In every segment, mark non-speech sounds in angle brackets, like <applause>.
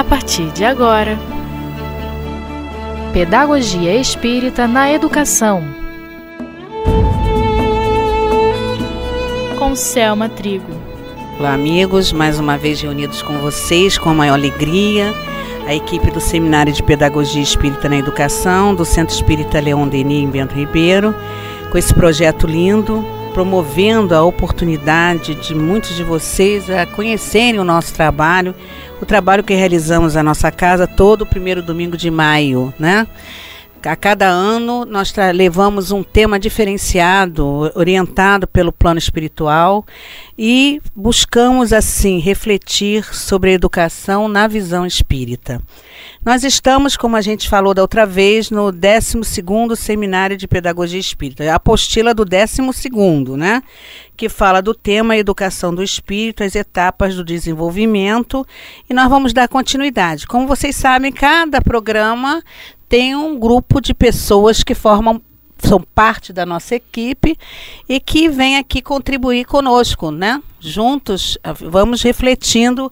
a partir de agora. Pedagogia Espírita na Educação. Com Selma Trigo. Olá, amigos, mais uma vez reunidos com vocês com a maior alegria. A equipe do Seminário de Pedagogia Espírita na Educação, do Centro Espírita Leão Denis em Bento Ribeiro, com esse projeto lindo, promovendo a oportunidade de muitos de vocês a conhecerem o nosso trabalho, o trabalho que realizamos na nossa casa todo o primeiro domingo de maio, né? A cada ano nós levamos um tema diferenciado, orientado pelo plano espiritual e buscamos assim refletir sobre a educação na visão espírita. Nós estamos, como a gente falou da outra vez, no 12º Seminário de Pedagogia Espírita, a apostila do 12º, né? Que fala do tema Educação do Espírito, as etapas do desenvolvimento, e nós vamos dar continuidade. Como vocês sabem, cada programa tem um grupo de pessoas que formam são parte da nossa equipe e que vem aqui contribuir conosco, né? Juntos vamos refletindo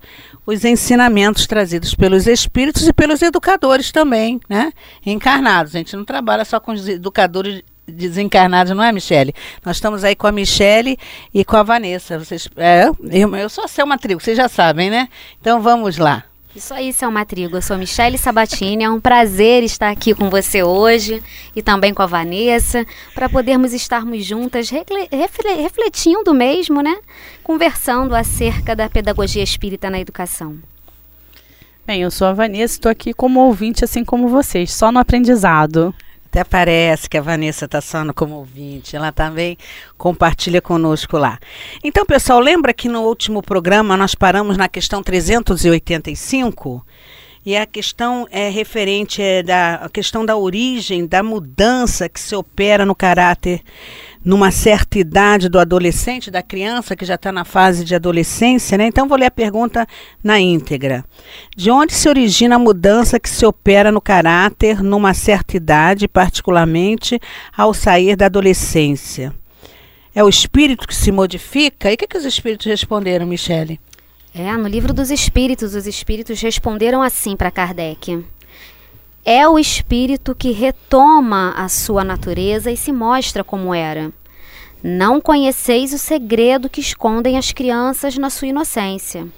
os ensinamentos trazidos pelos espíritos e pelos educadores também, né? Encarnados. A gente não trabalha só com os educadores desencarnados, não é, Michele? Nós estamos aí com a Michele e com a Vanessa. Vocês, é, eu, eu sou a Selma Trigo, vocês já sabem, né? Então vamos lá. Isso aí, Selma Trigo. Eu sou Michele Sabatini. É um prazer estar aqui com você hoje e também com a Vanessa, para podermos estarmos juntas refletindo mesmo, né? Conversando acerca da pedagogia espírita na educação. Bem, eu sou a Vanessa, estou aqui como ouvinte, assim como vocês, só no aprendizado. Até parece que a Vanessa está só no como ouvinte. Ela também compartilha conosco lá. Então, pessoal, lembra que no último programa nós paramos na questão 385? E a questão é referente é da a questão da origem, da mudança que se opera no caráter numa certa idade do adolescente, da criança que já está na fase de adolescência, né? Então vou ler a pergunta na íntegra. De onde se origina a mudança que se opera no caráter numa certa idade, particularmente ao sair da adolescência? É o espírito que se modifica? E o que, que os espíritos responderam, Michele? É, no livro dos espíritos, os espíritos responderam assim para Kardec é o espírito que retoma a sua natureza e se mostra como era. Não conheceis o segredo que escondem as crianças na sua inocência.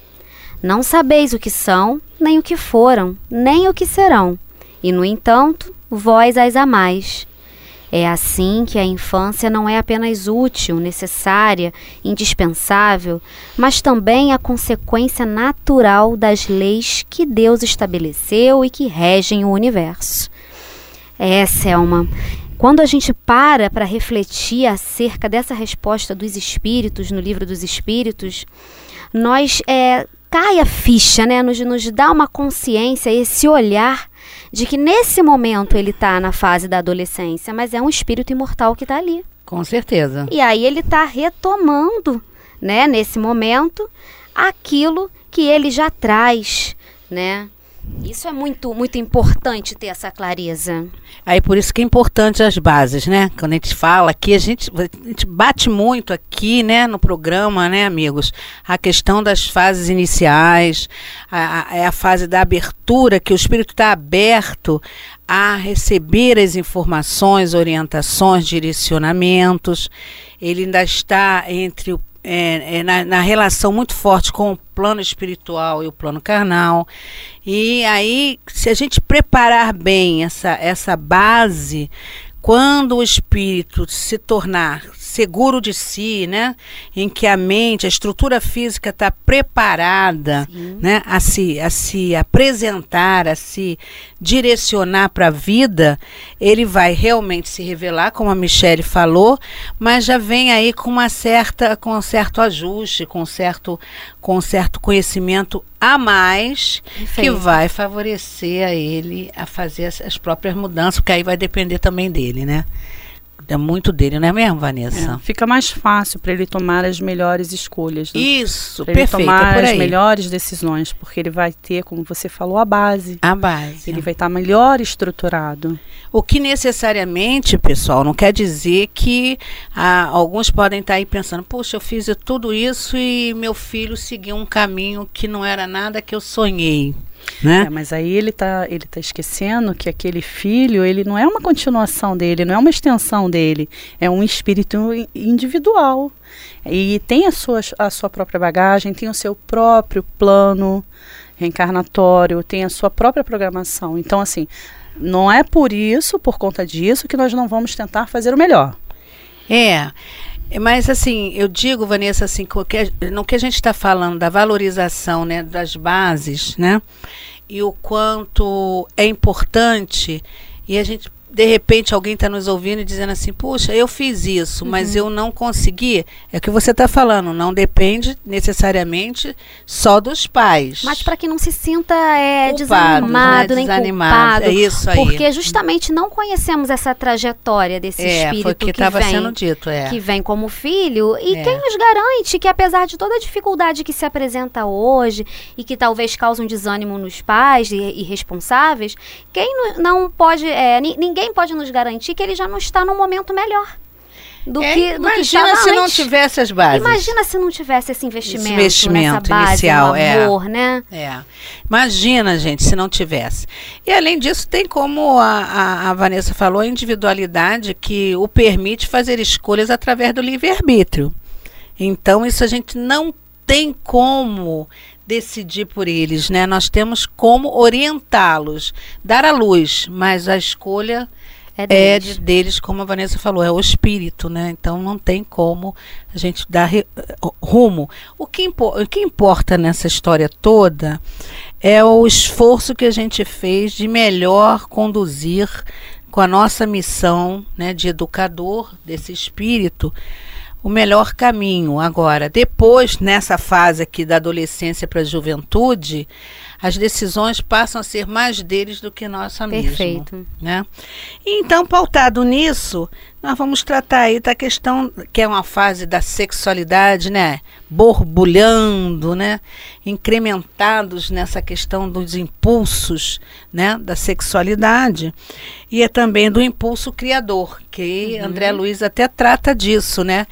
Não sabeis o que são, nem o que foram, nem o que serão. E, no entanto, vós as amais. É assim que a infância não é apenas útil, necessária, indispensável, mas também a consequência natural das leis que Deus estabeleceu e que regem o universo. É, Selma, quando a gente para para refletir acerca dessa resposta dos espíritos no livro dos espíritos, nós é, cai a ficha, né? Nos, nos dá uma consciência, esse olhar de que nesse momento ele está na fase da adolescência, mas é um espírito imortal que está ali. Com certeza. E aí ele está retomando, né, nesse momento, aquilo que ele já traz, né? Isso é muito, muito importante ter essa clareza. Aí por isso que é importante as bases, né? Quando a gente fala aqui, a gente, a gente bate muito aqui, né, no programa, né, amigos, a questão das fases iniciais, a, a, é a fase da abertura, que o espírito está aberto a receber as informações, orientações, direcionamentos. Ele ainda está entre o é, é, na, na, relação muito forte com o plano espiritual e o plano carnal. E aí, se a gente preparar bem essa, essa base, quando o espírito se tornar seguro de si, né? Em que a mente, a estrutura física está preparada, né? A se, a se apresentar, a se direcionar para a vida, ele vai realmente se revelar, como a Michelle falou, mas já vem aí com uma certa, com um certo ajuste, com um certo, com um certo conhecimento a mais Perfeito. que vai favorecer a ele a fazer as, as próprias mudanças, porque aí vai depender também dele, né? É muito dele, não é mesmo, Vanessa? É, fica mais fácil para ele tomar as melhores escolhas. Né? Isso, pra perfeito. Ele tomar é as melhores decisões, porque ele vai ter, como você falou, a base. A base. Ele vai estar tá melhor estruturado. O que necessariamente, pessoal, não quer dizer que ah, alguns podem estar tá aí pensando: puxa, eu fiz tudo isso e meu filho seguiu um caminho que não era nada que eu sonhei. Né? É, mas aí ele está ele tá esquecendo que aquele filho, ele não é uma continuação dele, não é uma extensão dele, é um espírito individual. E tem a sua, a sua própria bagagem, tem o seu próprio plano reencarnatório, tem a sua própria programação. Então, assim, não é por isso, por conta disso, que nós não vamos tentar fazer o melhor. É. Mas assim, eu digo, Vanessa, assim, no que a gente está falando da valorização né, das bases, né? E o quanto é importante, e a gente de repente alguém está nos ouvindo e dizendo assim, puxa, eu fiz isso, uhum. mas eu não consegui. É o que você está falando, não depende necessariamente só dos pais. Mas para que não se sinta é, culpado, desanimado, né? nem desanimado. É isso aí. Porque justamente não conhecemos essa trajetória desse é, espírito que, que vem, sendo dito, é. que vem como filho. E é. quem nos garante que apesar de toda a dificuldade que se apresenta hoje e que talvez cause um desânimo nos pais e, responsáveis, quem não pode, é, ninguém ninguém pode nos garantir que ele já não está num momento melhor. Do é, que, do imagina que se antes. não tivesse as bases. Imagina se não tivesse esse investimento, esse investimento base, inicial, é. amor, é. né? É. Imagina, gente, se não tivesse. E além disso, tem como a, a, a Vanessa falou, a individualidade que o permite fazer escolhas através do livre-arbítrio. Então, isso a gente não tem como decidir por eles, né? Nós temos como orientá-los, dar a luz, mas a escolha é deles. é deles. como a Vanessa falou, é o espírito, né? Então não tem como a gente dar rumo. O que, o que importa nessa história toda é o esforço que a gente fez de melhor conduzir com a nossa missão, né, de educador desse espírito o melhor caminho. Agora, depois, nessa fase aqui da adolescência para a juventude, as decisões passam a ser mais deles do que nossa Perfeito. mesmo. Né? Então, pautado nisso, nós vamos tratar aí da questão, que é uma fase da sexualidade, né? Borbulhando, né? Incrementados nessa questão dos impulsos, né? Da sexualidade. E é também do impulso criador, que uhum. André Luiz até trata disso, né?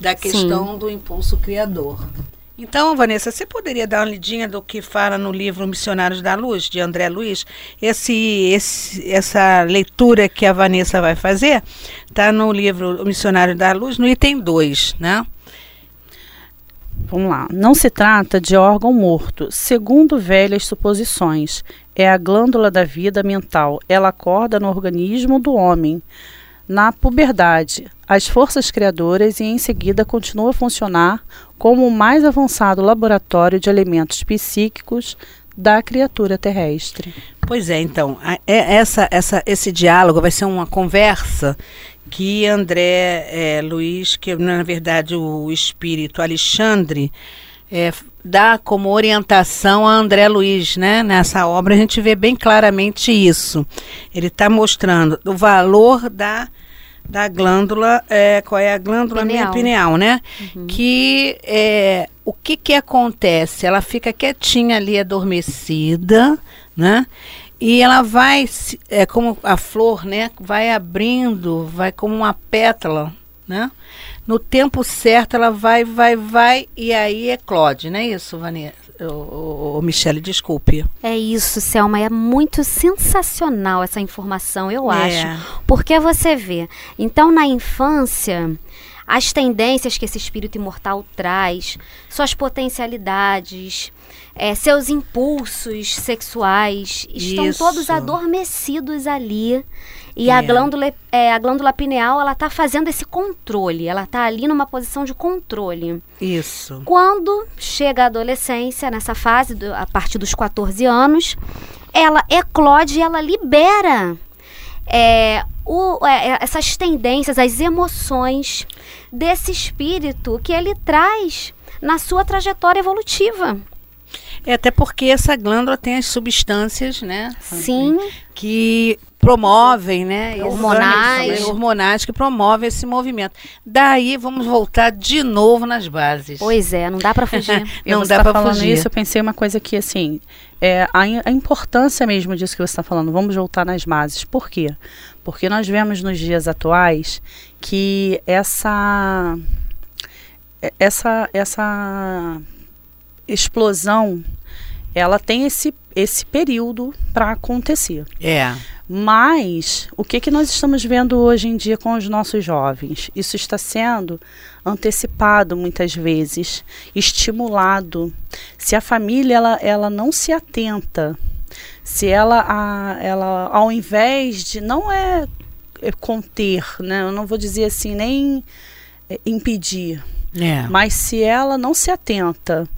Da questão Sim. do impulso criador. Então, Vanessa, você poderia dar uma lidinha do que fala no livro Missionários da Luz, de André Luiz? Esse, esse, essa leitura que a Vanessa vai fazer está no livro Missionário da Luz, no item 2, né? Vamos lá. Não se trata de órgão morto, segundo velhas suposições. É a glândula da vida mental. Ela acorda no organismo do homem na puberdade, as forças criadoras e em seguida continua a funcionar como o mais avançado laboratório de elementos psíquicos da criatura terrestre. Pois é, então, a, é, essa, essa, esse diálogo vai ser uma conversa que André é, Luiz, que na verdade o espírito Alexandre, é, dá como orientação a André Luiz, né? Nessa obra a gente vê bem claramente isso. Ele está mostrando o valor da da glândula, é, qual é a glândula pineal, pineal né? Uhum. Que é, o que que acontece? Ela fica quietinha ali, adormecida, né? E ela vai, é como a flor, né? Vai abrindo, vai como uma pétala, né? No tempo certo ela vai, vai, vai e aí eclode, não é isso, Vanessa? o, o, Michele, desculpe. É isso, Selma. É muito sensacional essa informação, eu é. acho. Porque você vê. Então, na infância, as tendências que esse espírito imortal traz, suas potencialidades, é, seus impulsos sexuais estão Isso. todos adormecidos ali. E é. a, glândula, é, a glândula pineal, ela está fazendo esse controle. Ela está ali numa posição de controle. Isso. Quando chega a adolescência, nessa fase, do, a partir dos 14 anos, ela eclode e ela libera é, o, é, é, essas tendências, as emoções desse espírito que ele traz na sua trajetória evolutiva. É até porque essa glândula tem as substâncias, né? Sim. Que promovem, né? Hormonais. hormonais que promovem esse movimento. Daí vamos voltar de novo nas bases. Pois é, não dá para fugir. <laughs> não dá tá para fugir. Isso, eu pensei uma coisa que assim, é a, a importância mesmo disso que você está falando. Vamos voltar nas bases. Por quê? Porque nós vemos nos dias atuais que essa essa essa explosão ela tem esse, esse período para acontecer. É. Mas o que, que nós estamos vendo hoje em dia com os nossos jovens? Isso está sendo antecipado muitas vezes, estimulado. Se a família ela, ela não se atenta, se ela, a, ela ao invés de não é, é conter, né? Eu não vou dizer assim nem é, impedir, É. mas se ela não se atenta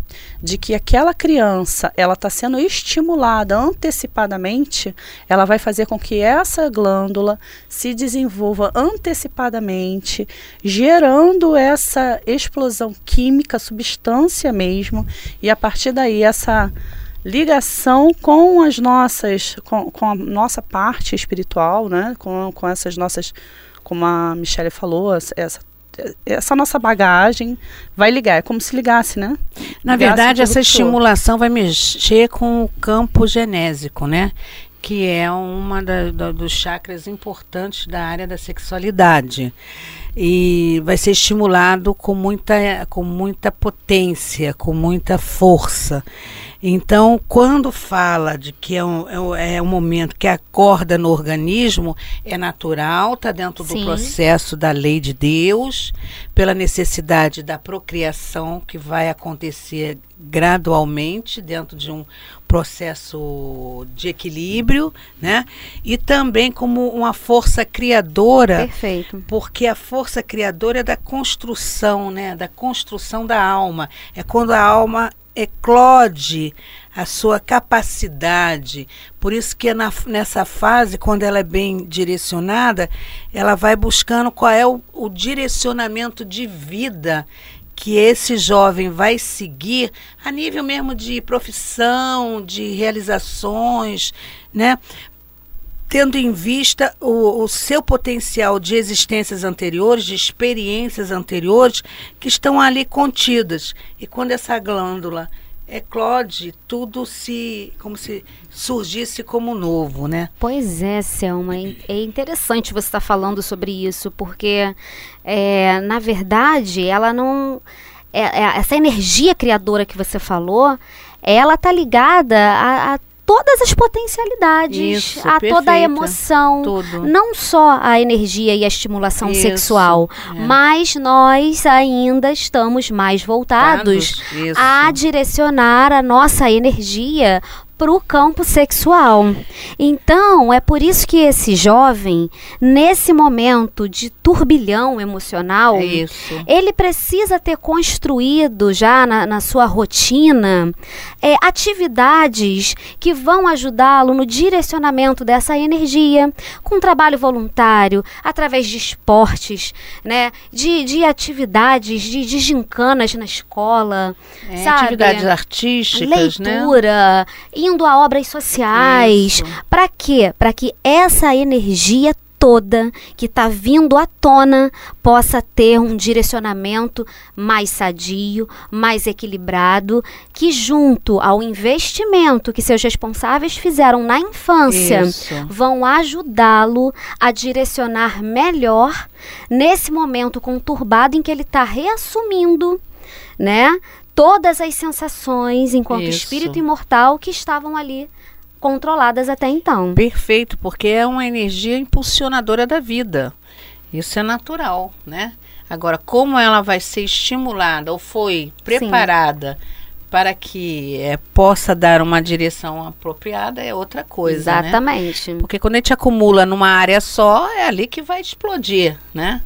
de que aquela criança ela está sendo estimulada antecipadamente, ela vai fazer com que essa glândula se desenvolva antecipadamente, gerando essa explosão química, substância mesmo, e a partir daí essa ligação com as nossas, com, com a nossa parte espiritual, né? Com, com essas nossas, como a Michelle falou, essa essa nossa bagagem vai ligar, é como se ligasse, né? Na Ligasse verdade, essa estimulação vai mexer com o campo genésico, né? Que é uma da, da- dos chakras importantes da área da sexualidade. E vai ser estimulado com muita, com muita potência, com muita força. Então, quando fala de que é um, é um- é um momento que acorda no organismo, é natural, está dentro do Sim. processo da lei de Deus, pela necessidade da procriação que vai acontecer gradualmente dentro de um processo de equilíbrio, né? E também como uma força criadora Perfeito. porque a força criadora é da construção, né? Da construção da alma. É quando a alma eclode a sua capacidade. Por isso que na- nessa fase, quando ela é bem direcionada, ela vai buscando qual é o, o direcionamento de vida que esse jovem vai seguir a nível mesmo de profissão, de realizações, né? Tendo em vista o, o seu potencial de existências anteriores, de experiências anteriores, que estão ali contidas. E quando essa glândula eclode, tudo se. como se surgisse como novo, né? Pois é, Selma. é- É interessante você estar falando sobre isso, porque, é, na verdade, ela não. é- é- essa energia criadora que você falou, ela está ligada a, a todas as potencialidades, Isso, a toda a perfeita. emoção. Tudo. Não só a energia e a estimulação Isso, sexual, é. mas nós ainda estamos mais voltados a direcionar a nossa energia para o campo sexual. Então, é por isso que esse jovem, nesse momento de turbilhão emocional, É ele precisa ter construído já na, na sua rotina é, atividades que vão ajudá-lo no direcionamento dessa energia, com trabalho voluntário, através de esportes, né, de, de atividades, de, de gincanas na escola, É, sabe? atividades artísticas, né? leitura, indo a obras sociais. Para quê? Para que essa energia toda que está vindo à tona possa ter um direcionamento mais sadio, mais equilibrado, que junto ao investimento que seus responsáveis fizeram na infância Isso. vão ajudá-lo a direcionar melhor nesse momento conturbado em que ele está reassumindo, né? Todas as sensações enquanto Isso. espírito imortal que estavam ali controladas até então. Perfeito, porque é uma energia impulsionadora da vida. Isso é natural, né? Agora, como ela vai ser estimulada ou foi preparada para que eh, possa dar uma direção apropriada é outra coisa, né? Exatamente. Porque quando a gente acumula numa área só, é ali que vai explodir, né?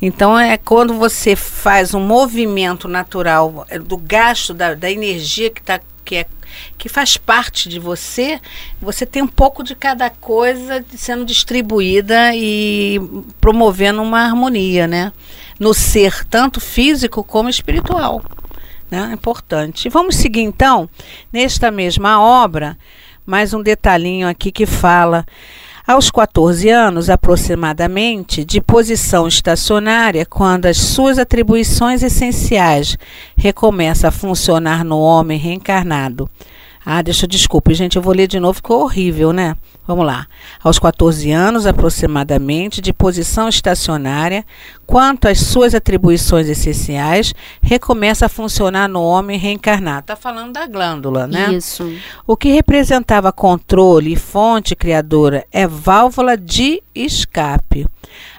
Então é quando você faz um movimento natural é, do gasto da, da energia que, tá, que, é, que faz parte de você, você tem um pouco de cada coisa sendo distribuída e promovendo uma harmonia, né? No ser, tanto físico como espiritual. Né? Importante. Vamos seguir então, nesta mesma obra, mais um detalhinho aqui que fala. Aos 14 anos, aproximadamente, de posição estacionária, quando as suas atribuições essenciais recomeçam a funcionar no homem reencarnado. Ah, deixa, desculpe, gente, eu vou ler de novo, ficou horrível, né? Vamos lá. Aos 14 anos, aproximadamente, de posição estacionária, quanto às suas atribuições essenciais, recomeça a funcionar no homem reencarnado. Está falando da glândula, né? Isso. O que representava controle e fonte criadora é válvula de escape.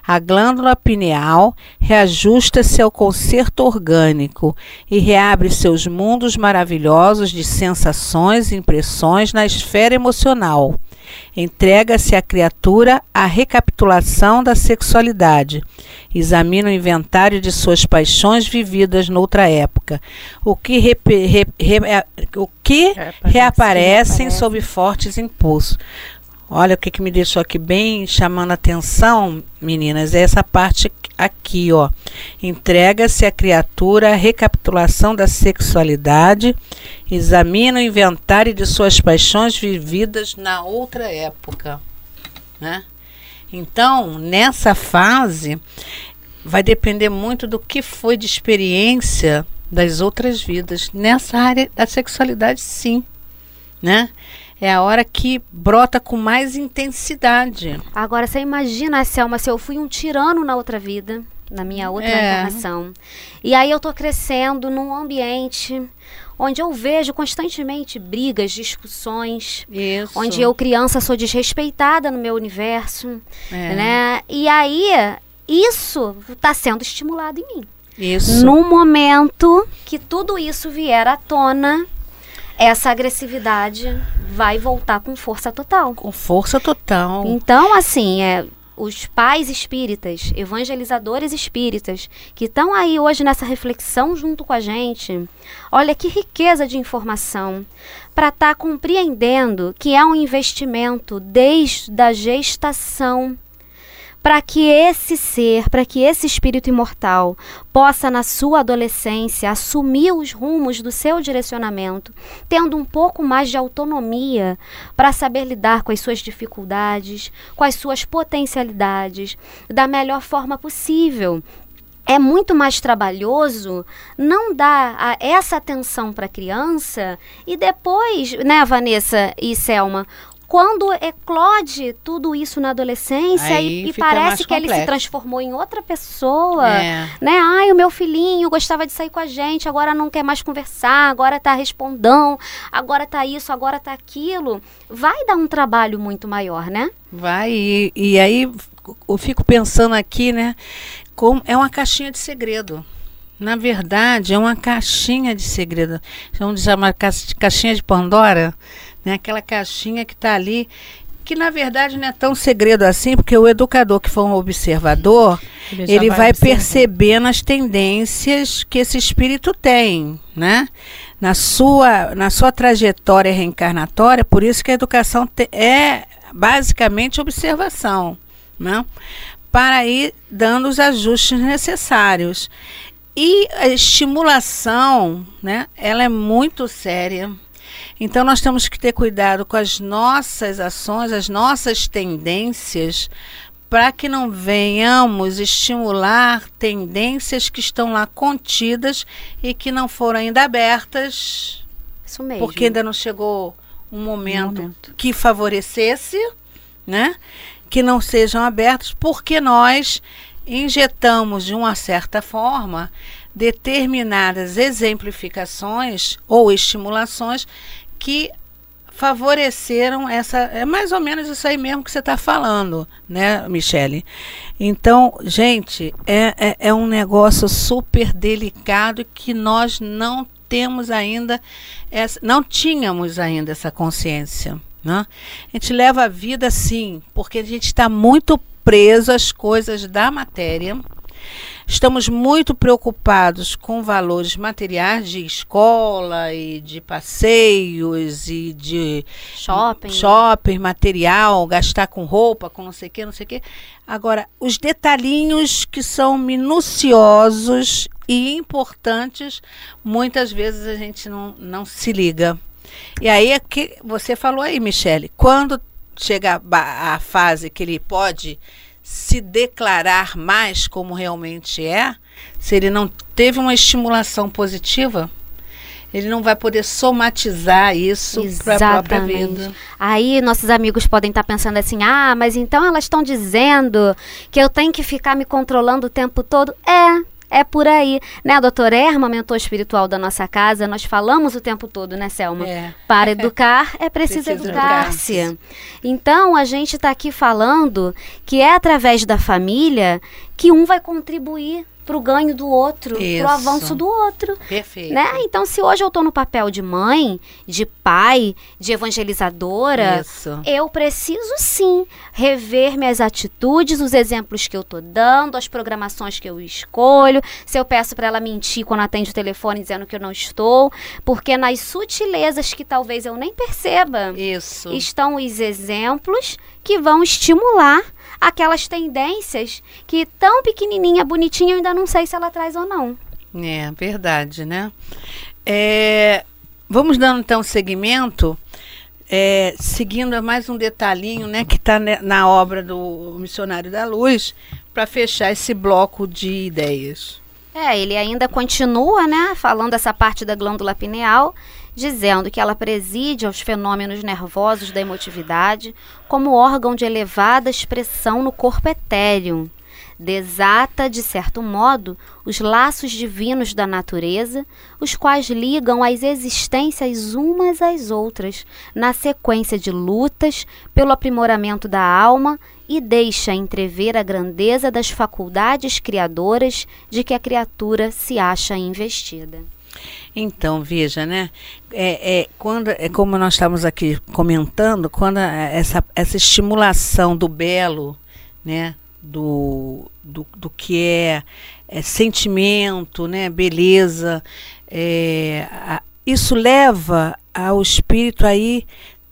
A glândula pineal reajusta-se ao concerto orgânico e reabre seus mundos maravilhosos de sensações e impressões na esfera emocional. Entrega-se à criatura a recapitulação da sexualidade. Examina o inventário de suas paixões vividas noutra época, o que, repe, re, re, o que reaparecem sob fortes impulsos. Olha o que, que me deixou aqui bem chamando a atenção, meninas, é essa parte aqui, ó. Entrega-se à criatura a recapitulação da sexualidade, examina o inventário de suas paixões vividas na outra época, né? Então, nessa fase, vai depender muito do que foi de experiência das outras vidas. Nessa área da sexualidade, sim, né? É a hora que brota com mais intensidade. Agora, você imagina, Selma, se eu fui um tirano na outra vida, na minha outra é. encarnação, e aí eu tô crescendo num ambiente onde eu vejo constantemente brigas, discussões, Isso. onde eu criança sou desrespeitada no meu universo, é. né? E aí isso está sendo estimulado em mim. Isso. No momento que tudo isso vier à tona, essa agressividade vai voltar com força total. Com força total. Então, assim, é, os pais espíritas, evangelizadores espíritas, que estão aí hoje nessa reflexão junto com a gente, olha que riqueza de informação para estar tá compreendendo que é um investimento desde a gestação para que esse ser, para que esse espírito imortal possa, na sua adolescência, assumir os rumos do seu direcionamento, tendo um pouco mais de autonomia para saber lidar com as suas dificuldades, com as suas potencialidades, da melhor forma possível. É muito mais trabalhoso não dar essa atenção para a criança e depois, né, Vanessa e Selma, quando eclode tudo isso na adolescência e, e parece que ele se transformou em outra pessoa, é. né? Ai, o meu filhinho gostava de sair com a gente, agora não quer mais conversar, agora tá respondão, agora tá isso, agora tá aquilo. Vai dar um trabalho muito maior, né? Vai, e, e aí eu fico pensando aqui, né? Como é uma caixinha de segredo. Na verdade, é uma caixinha de segredo. Vamos chamar caixinha de Pandora né? Aquela caixinha que está ali, que na verdade não é tão segredo assim, porque o educador que for um observador, ele, ele vai, vai percebendo as tendências que esse espírito tem, né? Na sua, na sua trajetória reencarnatória, por isso que a educação te, é basicamente observação, né? Para ir dando os ajustes necessários. E a estimulação, né? Ela é muito séria então nós temos que ter cuidado com as nossas ações, as nossas tendências, para que não venhamos estimular tendências que estão lá contidas e que não foram ainda abertas. Isso mesmo. Porque ainda não chegou um momento, um momento. que favorecesse, né? Que não sejam abertos, porque nós injetamos de uma certa forma determinadas exemplificações ou estimulações que favoreceram essa. É mais ou menos isso aí mesmo que você está falando, né, Michele? Então, gente, é, é, é, um negócio super delicado que nós não temos ainda, essa, não tínhamos ainda essa consciência. Né? A gente leva a vida assim, porque a gente está muito preso às coisas da matéria Estamos muito preocupados com valores materiais de escola e de passeios e de shopping, shopping material, gastar com roupa, com não sei o que, não sei o que. Agora, os detalhinhos que são minuciosos e importantes, muitas vezes a gente não, não se liga. E aí é que você falou aí, Michele, quando chega a, a fase que ele pode se declarar mais como realmente é, se ele não teve uma estimulação positiva, Ele não vai poder somatizar isso para a própria vida. Aí nossos amigos podem estar tá pensando assim: ah, mas então elas estão dizendo que eu tenho que ficar me controlando o tempo todo. É, é por aí. Né, a doutora Erma, mentor espiritual da nossa casa, nós falamos o tempo todo, né, Selma? É. Para <laughs> educar é preciso, preciso educar-se. Educar então, a gente está aqui falando que é através da família que um vai contribuir para o ganho do outro, para o avanço do outro. Perfeito. Né? Então, se hoje eu estou no papel de mãe, de pai, de evangelizadora, Isso. eu preciso sim rever minhas atitudes, os exemplos que eu estou dando, as programações que eu escolho. Se eu peço para ela mentir quando atende o telefone dizendo que eu não estou, porque nas sutilezas que talvez eu nem perceba, Isso. estão os exemplos que vão estimular aquelas tendências que tão pequenininha, bonitinha, eu ainda não sei se ela traz ou não. É, verdade, né? É, vamos dando então seguimento, é, seguindo mais um detalhinho, né, que está na obra do Missionário da Luz, para fechar esse bloco de ideias. É, ele ainda continua, né, falando essa parte da glândula pineal, dizendo que ela preside aos fenômenos nervosos da emotividade como órgão de elevada expressão no corpo etéreo. Desata, de certo modo, os laços divinos da natureza, os quais ligam as existências umas às outras, na sequência de lutas pelo aprimoramento da alma e deixa entrever a grandeza das faculdades criadoras de que a criatura se acha investida. Então, veja, né? É, é, quando, é como nós estamos aqui comentando, quando essa, essa estimulação do belo, né? Do, do, do que é, é sentimento, né? Beleza, é, a, isso leva ao espírito aí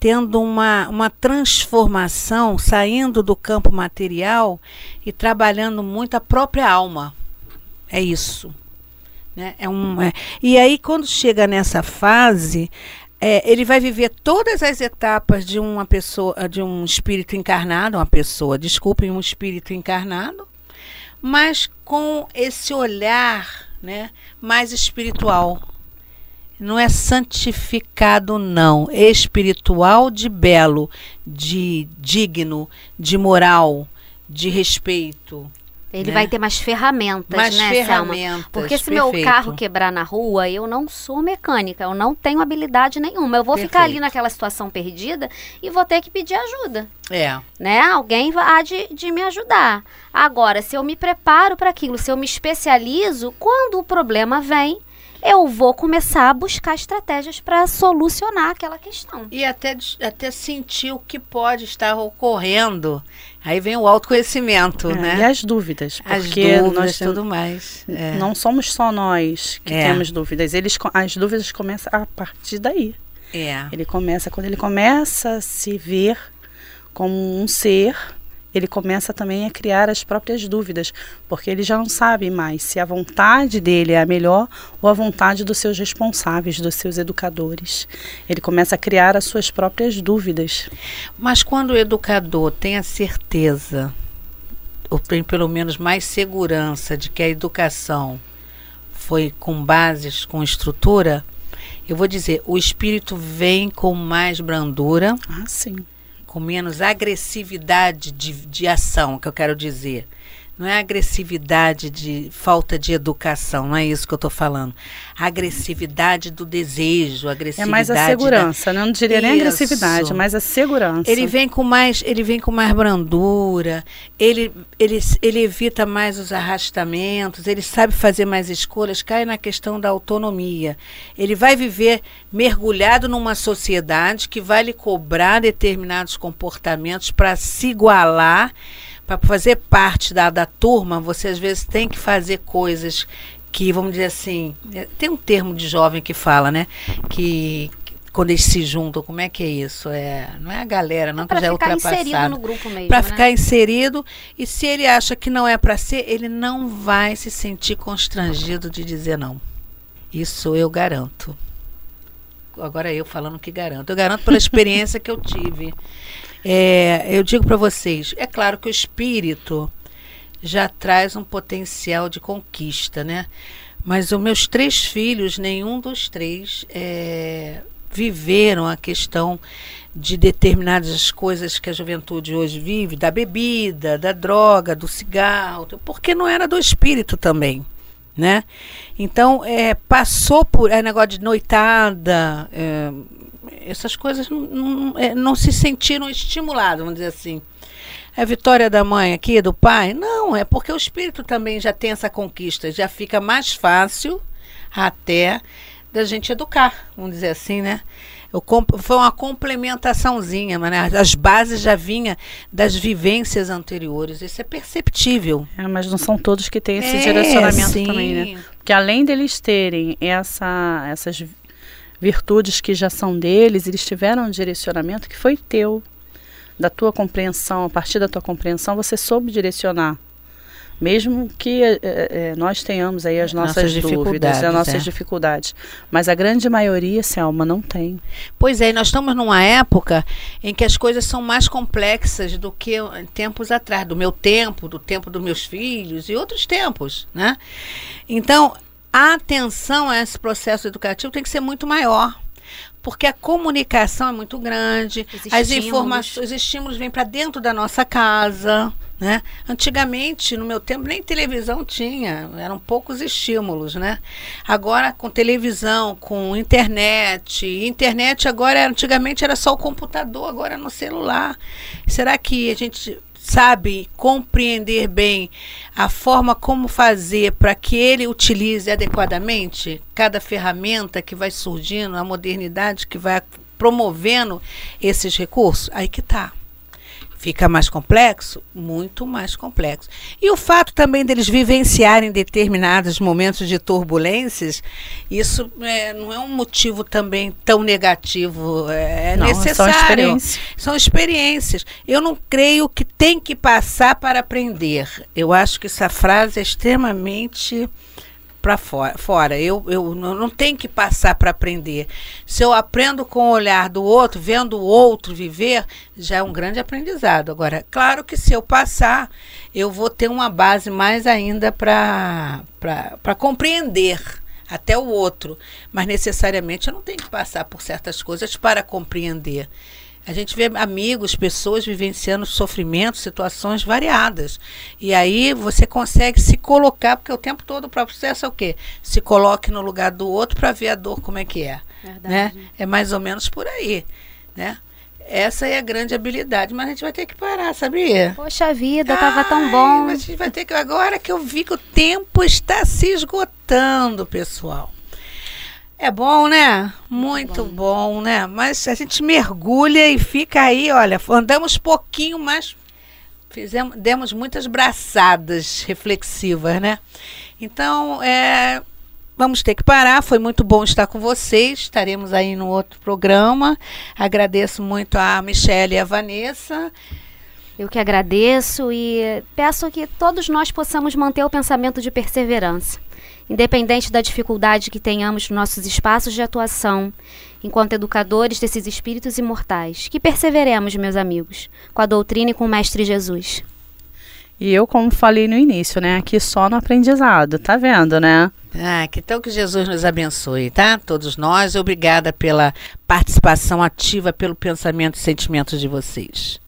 tendo uma, uma transformação, saindo do campo material e trabalhando muito a própria alma. É isso. Né? É um, é. E aí, quando chega nessa fase, é, ele vai viver todas as etapas de uma pessoa, de um espírito encarnado, uma pessoa, desculpem, um espírito encarnado, mas com esse olhar né, mais espiritual. Não é santificado, não. Espiritual de belo, de digno, de moral, de respeito. Ele né? vai ter mais ferramentas, mais né, ferramentas, Selma? Porque se perfeito. meu carro quebrar na rua, eu não sou mecânica, eu não tenho habilidade nenhuma. Eu vou perfeito. ficar ali naquela situação perdida e vou ter que pedir ajuda. É. Né? Alguém há de, de me ajudar. Agora, se eu me preparo para aquilo, se eu me especializo, quando o problema vem, eu vou começar a buscar estratégias para solucionar aquela questão. E até, até sentir o que pode estar ocorrendo. Aí vem o autoconhecimento, é, né? E as dúvidas. As dúvidas, nós tudo mais. É. Não somos só nós que é. temos dúvidas. Eles, as dúvidas começam a partir daí. É. Ele começa, quando ele começa a se ver como um ser ele começa também a criar as próprias dúvidas, porque ele já não sabe mais se a vontade dele é a melhor ou a vontade dos seus responsáveis, dos seus educadores. Ele começa a criar as suas próprias dúvidas. Mas quando o educador tem a certeza, ou tem pelo menos mais segurança de que a educação foi com bases, com estrutura, eu vou dizer, o espírito vem com mais brandura. Ah, sim com menos agressividade de, de ação, que eu quero dizer. Não é agressividade de falta de educação, não é isso que eu estou falando. A agressividade do desejo, agressividade. É mais a segurança, da... não diria isso. nem agressividade, mas a segurança. Ele vem com mais, ele vem com mais brandura, ele, ele, ele evita mais os arrastamentos, ele sabe fazer mais escolhas, cai na questão da autonomia. Ele vai viver mergulhado numa sociedade que vai lhe cobrar determinados comportamentos para se igualar para fazer parte da, da turma, você às vezes tem que fazer coisas que, vamos dizer assim, é, tem um termo de jovem que fala, né? Que quando eles se juntam, como é que é isso? É, não é a galera, não, é que já é ultrapassado. Para ficar inserido no grupo mesmo, Para né? ficar inserido, e se ele acha que não é para ser, ele não vai se sentir constrangido de dizer não. Isso eu garanto. Agora eu falando que garanto. Eu garanto pela <laughs> experiência que eu tive. É, eu digo para vocês, é claro que o espírito já traz um potencial de conquista, né? Mas os meus três filhos, nenhum dos três é, viveram a questão de determinadas coisas que a juventude hoje vive, da bebida, da droga, do cigarro, porque não era do espírito também, né? Então, é, passou por é, negócio de noitada, é, essas coisas não, não, é, não se sentiram estimuladas, vamos dizer assim. É vitória da mãe aqui, do pai? Não, é porque o espírito também já tem essa conquista, já fica mais fácil até da gente educar, vamos dizer assim, né? foi uma complementaçãozinha, né? as bases já vinham das vivências anteriores, isso é perceptível. É, mas não são todos que têm esse é, direcionamento sim. também, né? Porque além deles terem essa, essas virtudes que já são deles, eles tiveram um direcionamento que foi teu da tua compreensão, a partir da tua compreensão, você soube direcionar. Mesmo que é, é, nós tenhamos aí as nossas, nossas dúvidas, as nossas é. dificuldades. Mas a grande maioria, Selma, não tem. Pois é, nós estamos numa época em que as coisas são mais complexas do que tempos atrás, do meu tempo, do tempo dos meus filhos e outros tempos, né? Então, a atenção a esse processo educativo tem que ser muito maior porque a comunicação é muito grande, os as informações, os estímulos vêm para dentro da nossa casa. Né? Antigamente, no meu tempo, nem televisão tinha, eram poucos estímulos. Né? Agora, com televisão, com internet, internet agora, antigamente era só o computador, agora é no celular. Será que a gente sabe compreender bem a forma como fazer para que ele utilize adequadamente cada ferramenta que vai surgindo, a modernidade que vai promovendo esses recursos, aí que está. Fica mais complexo? Muito mais complexo. E o fato também deles vivenciarem determinados momentos de turbulências, isso é, não é um motivo também tão negativo. É não, necessário. São experiências. São experiências. Eu não creio que tem que passar para aprender. Eu acho que essa frase é extremamente para fora, fora. Eu, eu não tenho que passar para aprender. Se eu aprendo com o olhar do outro, vendo o outro viver, já é um grande aprendizado. Agora, claro que se eu passar, eu vou ter uma base mais ainda para compreender até o outro, mas necessariamente eu não tenho que passar por certas coisas para compreender. A gente vê amigos, pessoas vivenciando sofrimentos, situações variadas. E aí você consegue se colocar, porque o tempo todo o próprio processo é o quê? Se coloque no lugar do outro para ver a dor como é que é. Né? É mais ou menos por aí. Né? Essa é a grande habilidade, mas a gente vai ter que parar, sabia? Poxa vida, tava tão bom. Mas a gente vai ter que agora que eu vi que o tempo está se esgotando, pessoal. É bom, né? Muito bom. bom. né? Mas a gente mergulha e fica aí, olha, andamos pouquinho, mas fizemos, demos muitas braçadas reflexivas, né? Então, é, vamos ter que parar. Foi muito bom estar com vocês. Estaremos aí no outro programa. Agradeço muito a Michelle e a Vanessa. Eu que agradeço e peço que todos nós possamos manter o pensamento de perseverança independente da dificuldade que tenhamos nos nossos espaços de atuação, enquanto educadores desses espíritos imortais, que perseveremos, meus amigos, com a doutrina e com o Mestre Jesus. E eu, como falei no início, né, aqui só no aprendizado, tá vendo, né? Ah, que então que Jesus nos abençoe, tá? Todos nós. Obrigada pela participação ativa, pelo pensamento e sentimento de vocês.